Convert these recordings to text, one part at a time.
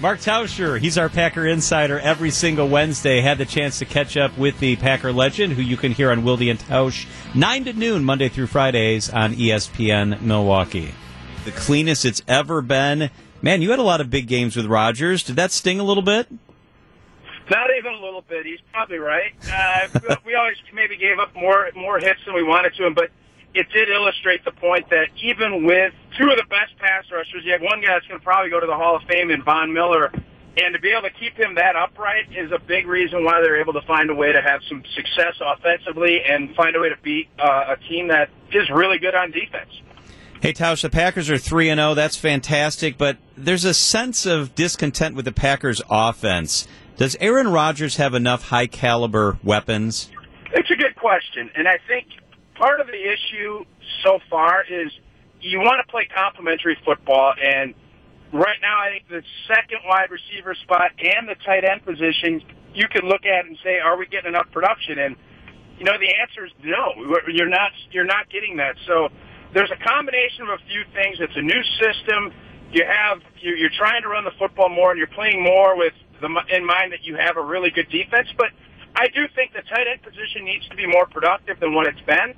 Mark Tauscher, he's our Packer insider every single Wednesday. Had the chance to catch up with the Packer legend, who you can hear on Wilde and Tausch, 9 to noon, Monday through Fridays on ESPN Milwaukee. The cleanest it's ever been. Man, you had a lot of big games with Rodgers. Did that sting a little bit? Not even a little bit. He's probably right. Uh, we always maybe gave up more more hits than we wanted to him, but it did illustrate the point that even with two of the best pass rushers, you have one guy that's going to probably go to the Hall of Fame in Von Miller, and to be able to keep him that upright is a big reason why they're able to find a way to have some success offensively and find a way to beat uh, a team that is really good on defense. Hey, Tausch, the Packers are 3 and 0. That's fantastic, but there's a sense of discontent with the Packers offense. Does Aaron Rodgers have enough high caliber weapons? It's a good question, and I think part of the issue so far is you want to play complementary football, and right now I think the second wide receiver spot and the tight end position you can look at and say, are we getting enough production? And you know the answer is no. You're not. You're not getting that. So there's a combination of a few things. It's a new system. You have you're, trying to run the football more, and you're playing more with the in mind that you have a really good defense. But I do think the tight end position needs to be more productive than what it's been.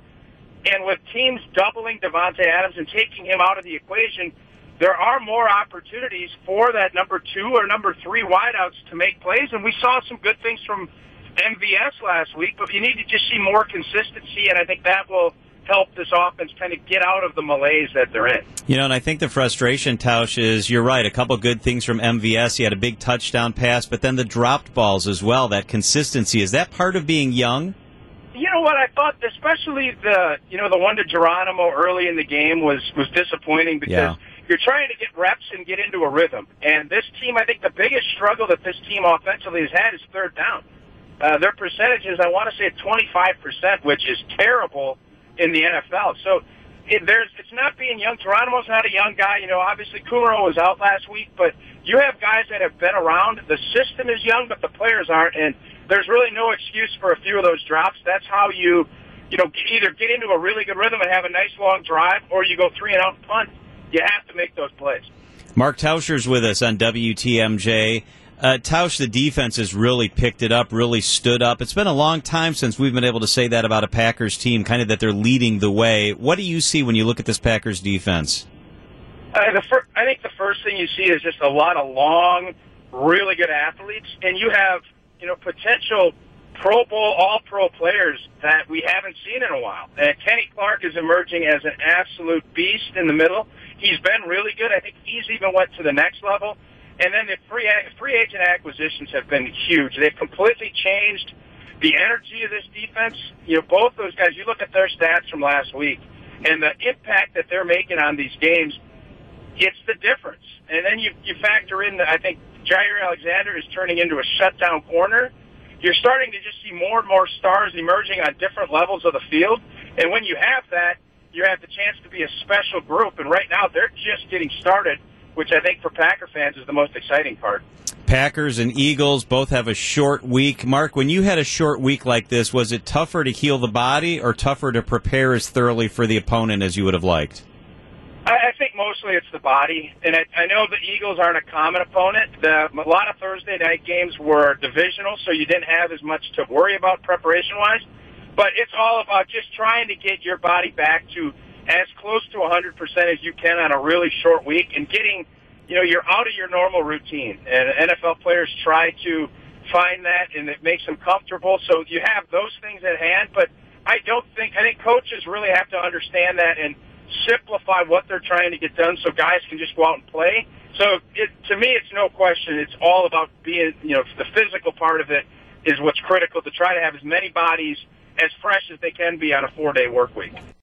And with teams doubling Davante Adams and taking him out of the equation, there are more opportunities for that number two or number three wideouts to make plays. And we saw some good things from MVS last week, but you need to just see more consistency, and I think that will help this offense kind of get out of the malaise that they're in. You know, and I think the frustration, Tausch, is you're right. A couple good things from MVS. He had a big touchdown pass, but then the dropped balls as well. That consistency is that part of being young? You know what? I thought, especially the you know the one to Geronimo early in the game was was disappointing because. Yeah. You're trying to get reps and get into a rhythm. And this team, I think the biggest struggle that this team offensively has had is third down. Uh, their percentages, I want to say 25%, which is terrible in the NFL. So it, there's it's not being young. Geronimo's not a young guy. You know, obviously Kumerow was out last week, but you have guys that have been around. The system is young, but the players aren't, and there's really no excuse for a few of those drops. That's how you, you know, either get into a really good rhythm and have a nice long drive, or you go three and out and punt. You have to make those plays. Mark Tauscher's with us on WTMJ. Uh, Tausch, the defense has really picked it up, really stood up. It's been a long time since we've been able to say that about a Packers team, kind of that they're leading the way. What do you see when you look at this Packers defense? Uh, the fir- I think the first thing you see is just a lot of long, really good athletes, and you have you know potential Pro Bowl, All Pro players that we haven't seen in a while. And Kenny Clark is emerging as an absolute beast in the middle. He's been really good. I think he's even went to the next level. And then the free free agent acquisitions have been huge. They've completely changed the energy of this defense. You know, both those guys. You look at their stats from last week, and the impact that they're making on these games. It's the difference. And then you you factor in that I think Jaire Alexander is turning into a shutdown corner. You're starting to just see more and more stars emerging on different levels of the field. And when you have that, you have the chance to be a special group. And right now, they're just getting started which I think for Packer fans is the most exciting part. Packers and Eagles both have a short week. Mark, when you had a short week like this, was it tougher to heal the body or tougher to prepare as thoroughly for the opponent as you would have liked? Mostly it's the body, and I, I know the Eagles aren't a common opponent. The, a lot of Thursday night games were divisional, so you didn't have as much to worry about preparation-wise. But it's all about just trying to get your body back to as close to 100% as you can on a really short week and getting, you know, you're out of your normal routine. And NFL players try to find that and it makes them comfortable. So you have those things at hand, but I don't think, I think coaches really have to understand that and simplify what they're trying to get done so guys can just go out and play. So it, to me, it's no question. It's all about being, you know, the physical part of it is what's critical to try to have as many bodies as fresh as they can be on a four day work week.